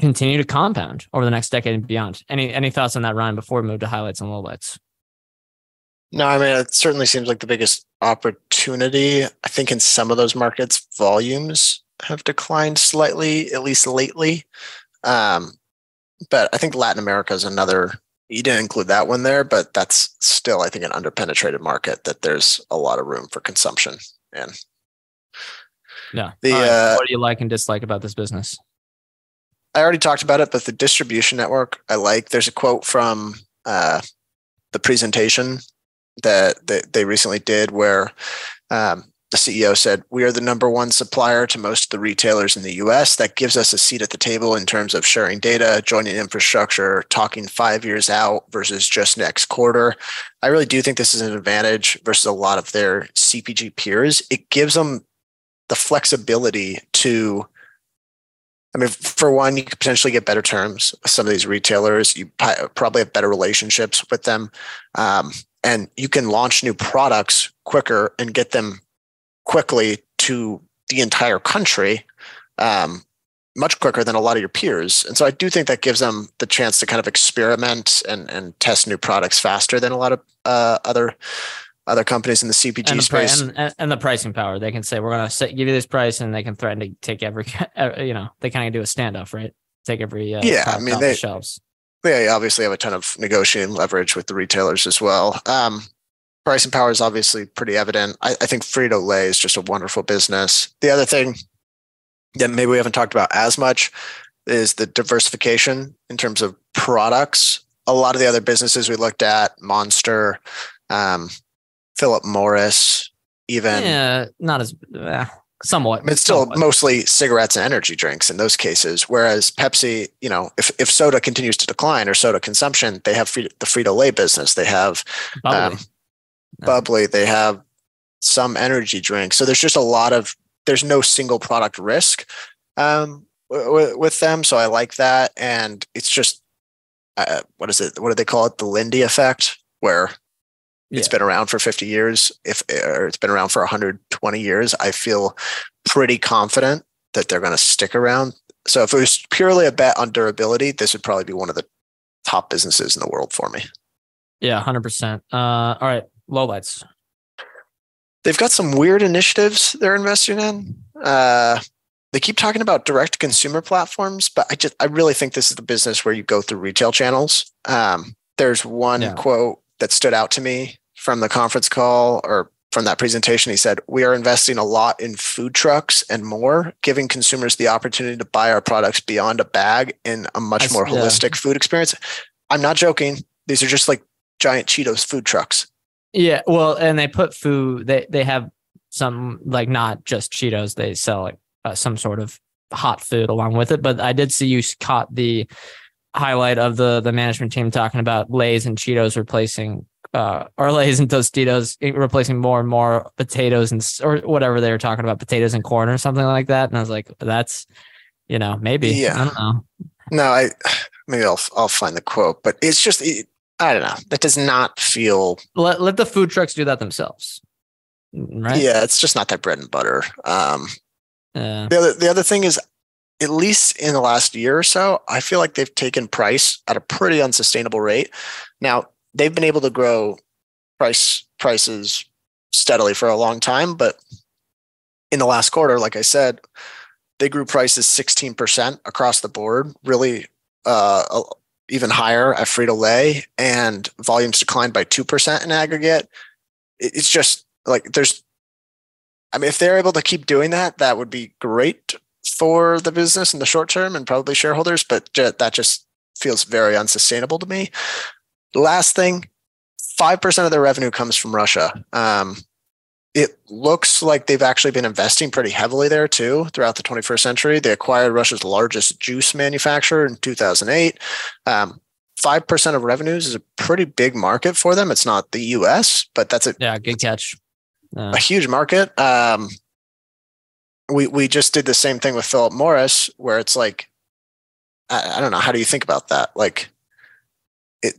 continue to compound over the next decade and beyond. Any any thoughts on that, Ryan, before we move to highlights and lowlights? No, I mean, it certainly seems like the biggest opportunity. I think in some of those markets, volumes have declined slightly, at least lately. Um, but I think Latin America is another. You didn't include that one there, but that's still, I think, an underpenetrated market that there's a lot of room for consumption in. Yeah. The, right. uh, what do you like and dislike about this business? I already talked about it, but the distribution network I like. There's a quote from uh, the presentation that, that they recently did where um, the CEO said, We are the number one supplier to most of the retailers in the US. That gives us a seat at the table in terms of sharing data, joining infrastructure, talking five years out versus just next quarter. I really do think this is an advantage versus a lot of their CPG peers. It gives them the flexibility to I mean, for one, you could potentially get better terms with some of these retailers. You probably have better relationships with them. Um, and you can launch new products quicker and get them quickly to the entire country um, much quicker than a lot of your peers. And so I do think that gives them the chance to kind of experiment and, and test new products faster than a lot of uh, other other companies in the CPG and the space. and, and, the pricing power. They can say, we're going to give you this price and they can threaten to take every, (laughs) you know, they kind of do a standoff, right? Take every uh, yeah, I mean, they, the shelves they obviously have a ton of negotiating leverage with the retailers as well. Um, pricing power is obviously pretty evident. I, I think Frito Lay is just a wonderful business. The other thing that maybe we haven't talked about as much is the diversification in terms of products. A lot of the other businesses we looked at, Monster, um, Philip Morris, even yeah, not as uh, somewhat. It's still somewhat. mostly cigarettes and energy drinks in those cases. Whereas Pepsi, you know, if, if soda continues to decline or soda consumption, they have the Frito Lay business. They have bubly. Um, bubly. They have some energy drinks. So there's just a lot of there's no single product risk um, w- with them. So I like that, and it's just uh, what is it? What do they call it? The Lindy effect, where yeah. It's been around for 50 years. If or it's been around for 120 years, I feel pretty confident that they're going to stick around. So if it was purely a bet on durability, this would probably be one of the top businesses in the world for me. Yeah, 100%. Uh, all right, lowlights. They've got some weird initiatives they're investing in. Uh, they keep talking about direct consumer platforms, but I just I really think this is the business where you go through retail channels. Um, there's one yeah. quote that stood out to me from the conference call or from that presentation. He said, We are investing a lot in food trucks and more, giving consumers the opportunity to buy our products beyond a bag in a much more holistic yeah. food experience. I'm not joking. These are just like giant Cheetos food trucks. Yeah. Well, and they put food, they, they have some, like not just Cheetos, they sell like uh, some sort of hot food along with it. But I did see you caught the highlight of the the management team talking about Lay's and Cheetos replacing uh, or Lay's and Tostitos replacing more and more potatoes and or whatever they were talking about potatoes and corn or something like that. And I was like, that's you know maybe yeah I don't know. No, I (sighs) maybe I'll I'll find the quote, but it's just it, I don't know. That does not feel. Let let the food trucks do that themselves. Right. Yeah, it's just not that bread and butter. Um, yeah. The other the other thing is at least in the last year or so, I feel like they've taken price at a pretty unsustainable rate. Now, they've been able to grow price prices steadily for a long time, but in the last quarter, like I said, they grew prices 16% across the board, really uh, even higher at Frito Lay, and volumes declined by 2% in aggregate. It's just like there's, I mean, if they're able to keep doing that, that would be great for the business in the short term and probably shareholders, but that just feels very unsustainable to me. Last thing, 5% of their revenue comes from Russia. Um, it looks like they've actually been investing pretty heavily there too throughout the 21st century. They acquired Russia's largest juice manufacturer in 2008. Um, 5% of revenues is a pretty big market for them. It's not the US, but that's a yeah, good catch. A huge market. Um, we we just did the same thing with Philip Morris, where it's like, I, I don't know, how do you think about that? Like, it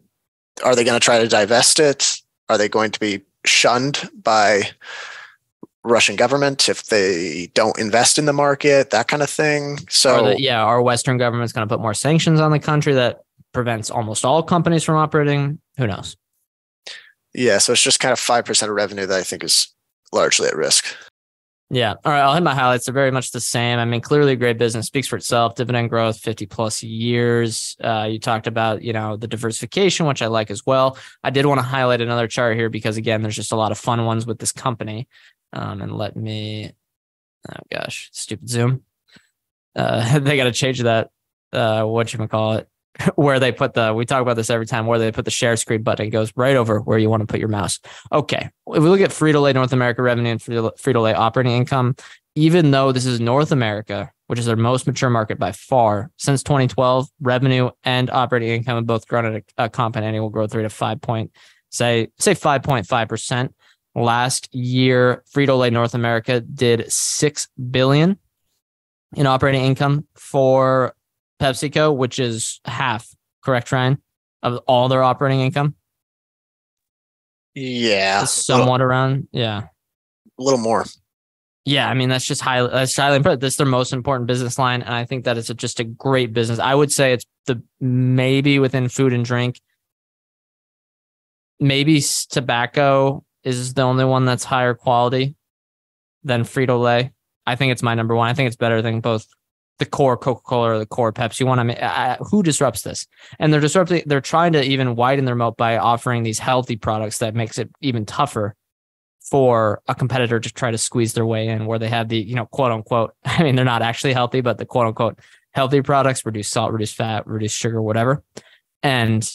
are they going to try to divest it? Are they going to be shunned by Russian government if they don't invest in the market? That kind of thing. So the, yeah, our Western government's going to put more sanctions on the country that prevents almost all companies from operating. Who knows? Yeah, so it's just kind of five percent of revenue that I think is largely at risk. Yeah. All right. I'll hit my highlights. They're very much the same. I mean, clearly a great business speaks for itself. Dividend growth, 50 plus years. Uh, you talked about, you know, the diversification, which I like as well. I did want to highlight another chart here because again, there's just a lot of fun ones with this company. Um, and let me, oh gosh, stupid Zoom. Uh, (laughs) they got to change that. Uh, what you call it? (laughs) where they put the we talk about this every time where they put the share screen button it goes right over where you want to put your mouse. Okay if we look at frito-lay north america revenue and frito-lay operating income even though this is north america which is their most mature market by far since 2012 revenue and operating income have both grown at a, a compound annual growth rate of 5 point say say 5.5 percent. Last year frito-lay north america did 6 billion in operating income for PepsiCo, which is half, correct, Ryan, of all their operating income. Yeah, somewhat little, around. Yeah, a little more. Yeah, I mean that's just highly that's highly impressive. That's their most important business line, and I think that it's a, just a great business. I would say it's the maybe within food and drink, maybe tobacco is the only one that's higher quality than Frito Lay. I think it's my number one. I think it's better than both the core Coca-Cola or the core Pepsi. I mean, I, who disrupts this? And they're disrupting. They're trying to even widen their moat by offering these healthy products that makes it even tougher for a competitor to try to squeeze their way in, where they have the you know quote unquote. (laughs) I mean, they're not actually healthy, but the quote unquote healthy products reduce salt, reduce fat, reduce sugar, whatever. And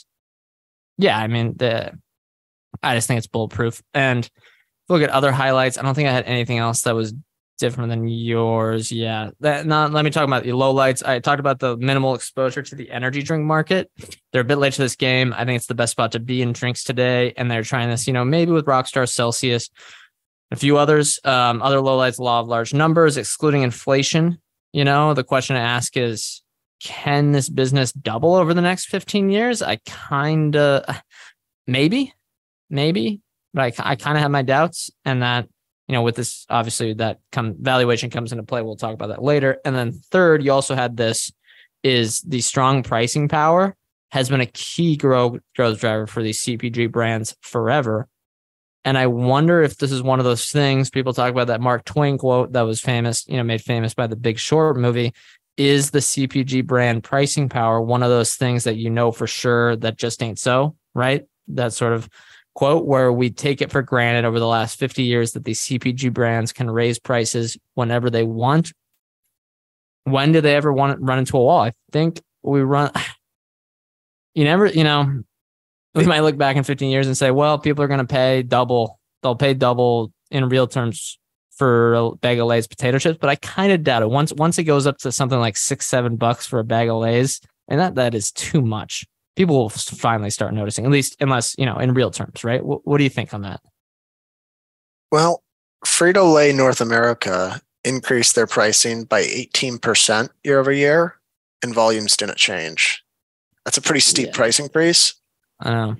yeah, I mean the. I just think it's bulletproof. And look at other highlights. I don't think I had anything else that was different than yours. Yeah. That not let me talk about the low lights. I talked about the minimal exposure to the energy drink market. They're a bit late to this game. I think it's the best spot to be in drinks today. And they're trying this, you know, maybe with Rockstar Celsius, a few others. Um, other low lights, law of large numbers, excluding inflation. You know, the question to ask is can this business double over the next 15 years? I kind of maybe, maybe, but I, I kind of have my doubts and that you know, with this, obviously that come valuation comes into play. We'll talk about that later. And then third, you also had this is the strong pricing power has been a key growth growth driver for these CPG brands forever. And I wonder if this is one of those things people talk about that Mark Twain quote that was famous, you know, made famous by the Big Short movie. Is the CPG brand pricing power one of those things that you know for sure that just ain't so, right? That sort of quote where we take it for granted over the last 50 years that these CPG brands can raise prices whenever they want. When do they ever want to run into a wall? I think we run (sighs) you never, you know, we might look back in 15 years and say, well, people are going to pay double. They'll pay double in real terms for a bag of Lay's potato chips, but I kind of doubt it. Once once it goes up to something like six, seven bucks for a bag of Lay's, and that that is too much. People will finally start noticing, at least unless you know in real terms, right? What, what do you think on that? Well, Frito Lay North America increased their pricing by 18% year over year, and volumes didn't change. That's a pretty steep yeah. price increase. I know.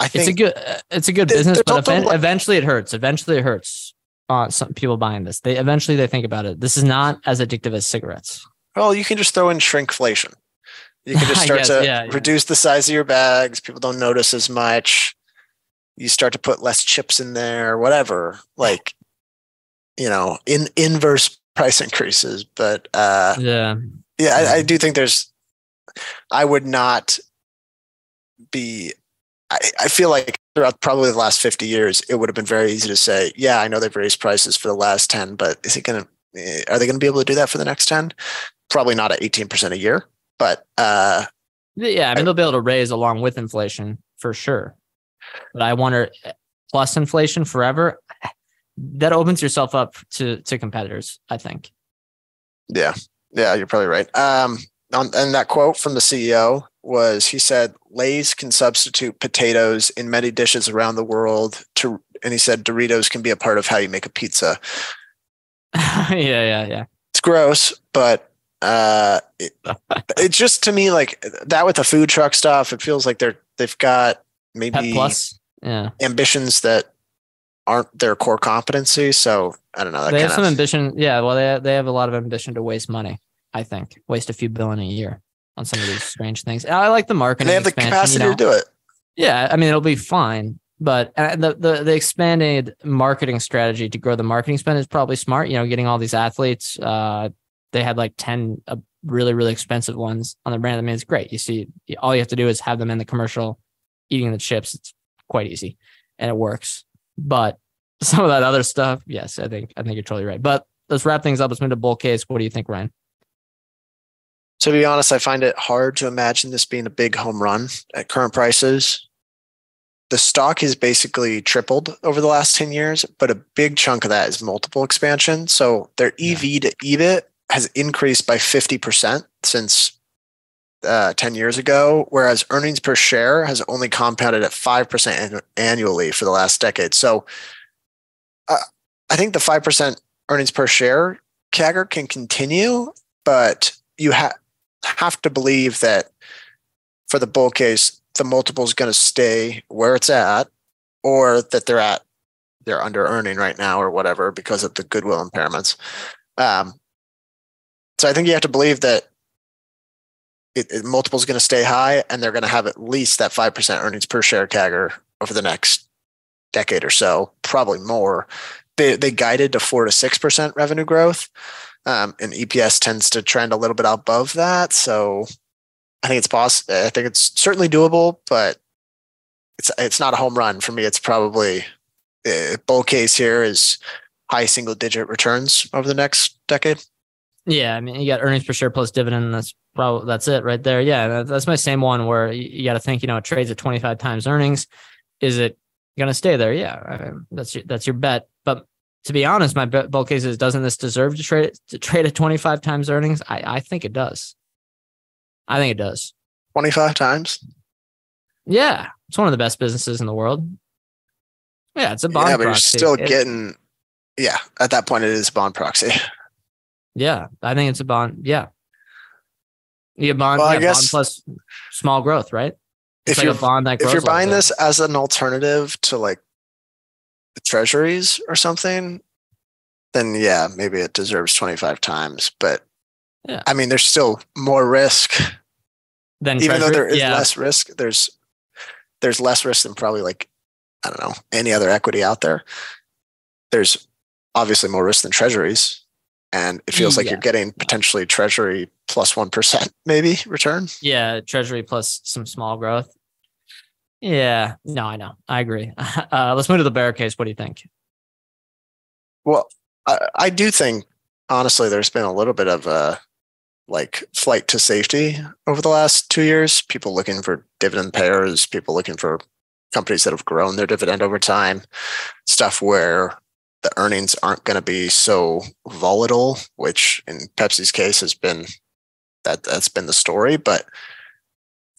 I think it's a good uh, it's a good business, but like, eventually it hurts. Eventually it hurts. on some people buying this, they eventually they think about it. This is not as addictive as cigarettes. Well, you can just throw in shrinkflation. You can (laughs) just start guess, to yeah, reduce yeah. the size of your bags. People don't notice as much. You start to put less chips in there, whatever. Like, you know, in inverse price increases. But uh, yeah, yeah, I, I do think there's. I would not be I, I feel like throughout probably the last 50 years, it would have been very easy to say, yeah, I know they've raised prices for the last 10, but is it going to, eh, are they going to be able to do that for the next 10? Probably not at 18% a year, but, uh, yeah, I mean, they'll be able to raise along with inflation for sure. But I wonder, plus inflation forever, that opens yourself up to, to competitors, I think. Yeah. Yeah, you're probably right. Um, on, and that quote from the CEO was he said Lay's can substitute potatoes in many dishes around the world to and he said Doritos can be a part of how you make a pizza. (laughs) yeah, yeah, yeah. It's gross, but uh it, (laughs) it's just to me like that with the food truck stuff, it feels like they're they've got maybe yeah ambitions that aren't their core competency. So I don't know. they have some of, ambition. Yeah, well, they they have a lot of ambition to waste money. I think waste a few billion a year on some of these strange things. I like the marketing. They have the capacity you know. to do it. Yeah, I mean it'll be fine, but uh, the, the the expanded marketing strategy to grow the marketing spend is probably smart. You know, getting all these athletes. Uh, they had like ten uh, really really expensive ones on the brand. I mean, it's great. You see, all you have to do is have them in the commercial, eating the chips. It's quite easy, and it works. But (laughs) some of that other stuff, yes, I think I think you're totally right. But let's wrap things up. Let's move to bull case. What do you think, Ryan? To be honest, I find it hard to imagine this being a big home run at current prices. The stock has basically tripled over the last 10 years, but a big chunk of that is multiple expansion. So their EV yeah. to EBIT has increased by 50% since uh, 10 years ago, whereas earnings per share has only compounded at 5% annually for the last decade. So uh, I think the 5% earnings per share CAGR can continue, but you have have to believe that for the bull case, the multiple is going to stay where it's at, or that they're at they're under earning right now or whatever because of the goodwill impairments. Um, so I think you have to believe that it, it multiple is going to stay high, and they're going to have at least that five percent earnings per share CAGR over the next decade or so, probably more. They they guided to four to six percent revenue growth. Um, and EPS tends to trend a little bit above that. So I think it's possible. I think it's certainly doable, but it's it's not a home run for me. It's probably uh, bull case here is high single digit returns over the next decade. Yeah, I mean, you got earnings per share plus dividend. That's probably that's it right there. Yeah, that's my same one where you, got to think. You know, it trades at twenty five times earnings. Is it going to stay there? Yeah, I mean, that's your, that's your bet. But to be honest, my bull case is doesn't this deserve to trade to trade at 25 times earnings? I, I think it does. I think it does. 25 times? Yeah. It's one of the best businesses in the world. Yeah, it's a bond. Yeah, but proxy. you're still it, getting yeah, at that point it is bond proxy. Yeah, I think it's a bond. Yeah. Yeah, bond, well, yeah, I guess, bond plus small growth, right? It's if like you're, bond that if you're buying this as an alternative to like the treasuries or something, then yeah, maybe it deserves 25 times. But yeah. I mean, there's still more risk. Than even treasury? though there is yeah. less risk, there's there's less risk than probably like I don't know any other equity out there. There's obviously more risk than treasuries, and it feels like yeah. you're getting potentially treasury plus one percent (laughs) maybe return. Yeah, treasury plus some small growth. Yeah, no, I know. I agree. (laughs) Uh, let's move to the bear case. What do you think? Well, I, I do think honestly, there's been a little bit of a like flight to safety over the last two years. People looking for dividend payers, people looking for companies that have grown their dividend over time, stuff where the earnings aren't going to be so volatile, which in Pepsi's case has been that that's been the story. But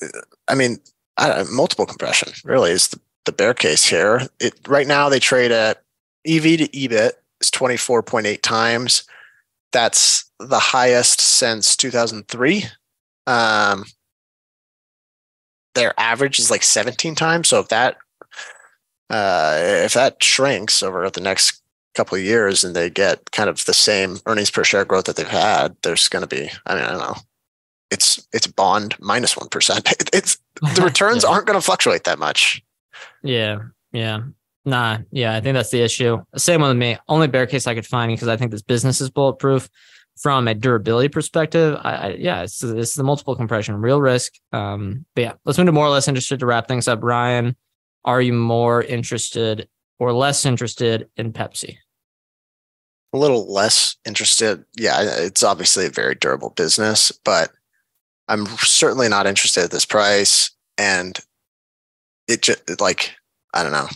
uh, I mean, I multiple compression really is the, the bear case here. It right now they trade at EV to EBIT is 24.8 times. That's the highest since 2003. Um, their average is like 17 times. So if that uh, if that shrinks over the next couple of years and they get kind of the same earnings per share growth that they've had, there's going to be, I mean, I don't know, it's it's bond minus one percent. (laughs) It's the (laughs) returns Yeah. aren't going to fluctuate that much. Yeah, yeah. Nah, yeah, I think that's the issue. Same with me. Only bear case I could find because I think this business is bulletproof from a durability perspective. I, I yeah, it's, this is the multiple compression, real risk. Um, but yeah, let's move to more or less interested to wrap things up. Ryan, are you more interested or less interested in Pepsi? A little less interested. Yeah, it's obviously a very durable business, but I'm certainly not interested at this price. And it just like I don't know.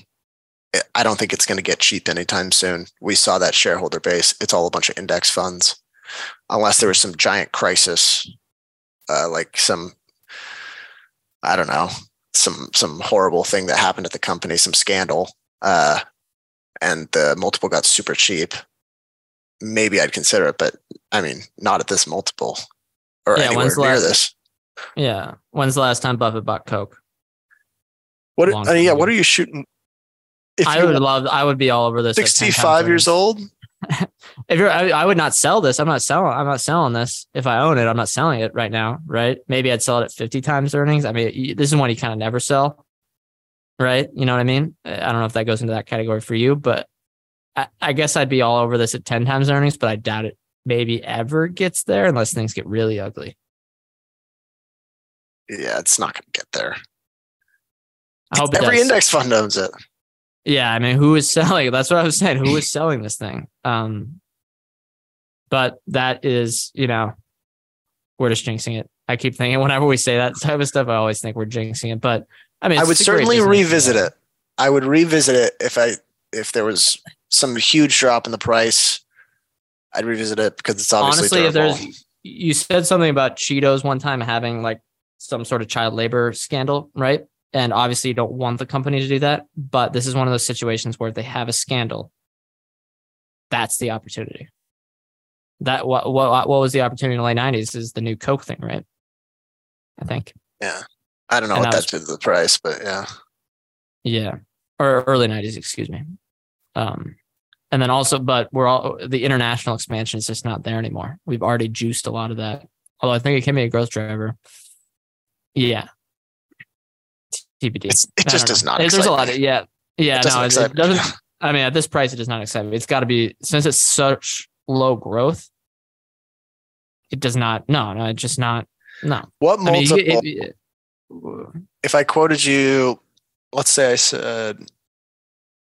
I- don't think it's going to get cheap anytime soon. We saw that shareholder base. It's all a bunch of index funds, unless there was some giant crisis, uh, like some, I don't know, some some horrible thing that happened at the company, some scandal, uh, and the multiple got super cheap. Maybe I'd consider it, but I mean, not at this multiple or Yeah, anywhere when's the near last- this. Yeah. When's the last time Buffett bought Coke? What? long I mean, yeah. What are you shooting? If I would love. I would be all over this. at 10 times 65 years old, (laughs) If you're, I, I would not sell this. I'm not selling. I'm not selling this. If I own it, I'm not selling it right now. Right? Maybe I'd sell it at 50 times earnings. I mean, this is one you kind of never sell. Right? You know what I mean? I don't know if that goes into that category for you, but I, I guess I'd be all over this at 10 times earnings. But I doubt it maybe ever gets there unless things get really ugly. yeah, it's not going to get there. I hope Every does. index fund owns it. Yeah, I mean, who is (laughs) selling? That's what I was saying. Who is selling this thing? Um, but that is, you know, we're just jinxing it. I keep thinking whenever we say that type of stuff, I always think we're jinxing it. But I mean, I would certainly revisit it. I would revisit it if I if there was some huge drop in the price. I'd revisit it because it's obviously Honestly, if there's, you said something about Cheetos one time having like some sort of child labor scandal, right? And obviously, you don't want the company to do that. But this is one of those situations where if they have a scandal, that's the opportunity. That what what what was the opportunity in the late nineties is the new Coke thing, right? I think. yeah, I don't know and what that that did to the price, but yeah, Yeah. Or early nineties, excuse me. Um and then also, but we're all the international expansion is just not there anymore. We've already juiced a lot of that. Although I think it can be a growth driver. Yeah. TBD. It's- it I just does know. not There's a lot of yeah. Yeah, It no, it, it doesn't I mean at this price it does not excite me. It's gotta be since it's such low growth, it does not no, no, it's just not no. what I mean multiple? it- it- if I quoted you, let's say I said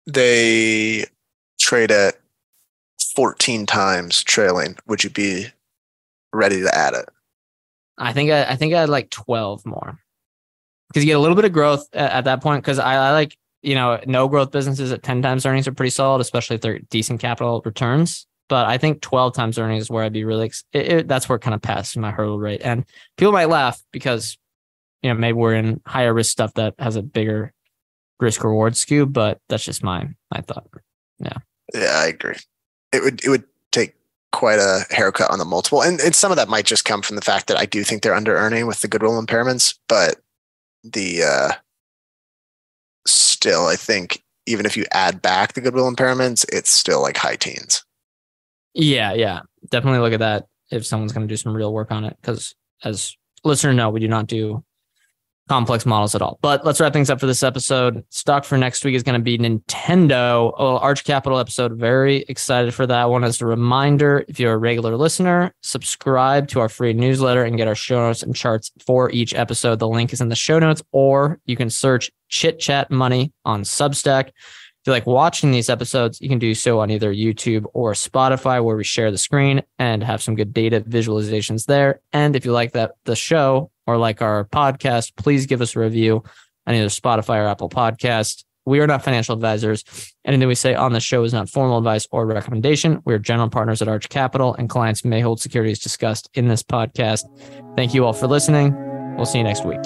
they trade at 14 times trailing, would you be ready to add it? I think I, I think I had like 12 more because you get a little bit of growth at, at that point. Because I, I like, you know, no growth businesses at 10 times earnings are pretty solid, especially if they're decent capital returns. But I think 12 times earnings is where I'd be really, it, it, that's where kind of passes my hurdle rate. And people might laugh because, you know, maybe we're in higher risk stuff that has a bigger risk reward skew, but that's just my, my thought. Yeah, Yeah, I agree. It would it would take quite a haircut on the multiple, and, and some of that might just come from the fact that I do think they're under earning with the goodwill impairments, but the uh, still, I think even if you add back the goodwill impairments, it's still like high teens. Yeah, yeah. Definitely look at that if someone's going to do some real work on it. Because as listener know, we do not do complex models at all. But let's wrap things up for this episode. Stock for next week is going to be Nintendo. Oh, Arch Capital episode. Very excited for that one. As a reminder, if you're a regular listener, subscribe to our free newsletter and get our show notes and charts for each episode. The link is in the show notes, or you can search Chit Chat Money on Substack. If you like watching these episodes, you can do so on either YouTube or Spotify, where we share the screen and have some good data visualizations there. And if you like that the show or like our podcast, please give us a review on either Spotify or Apple Podcast. We are not financial advisors. Anything we say on the show is not formal advice or recommendation. We are general partners at Arch Capital, and clients may hold securities discussed in this podcast. Thank you all for listening. We'll see you next week.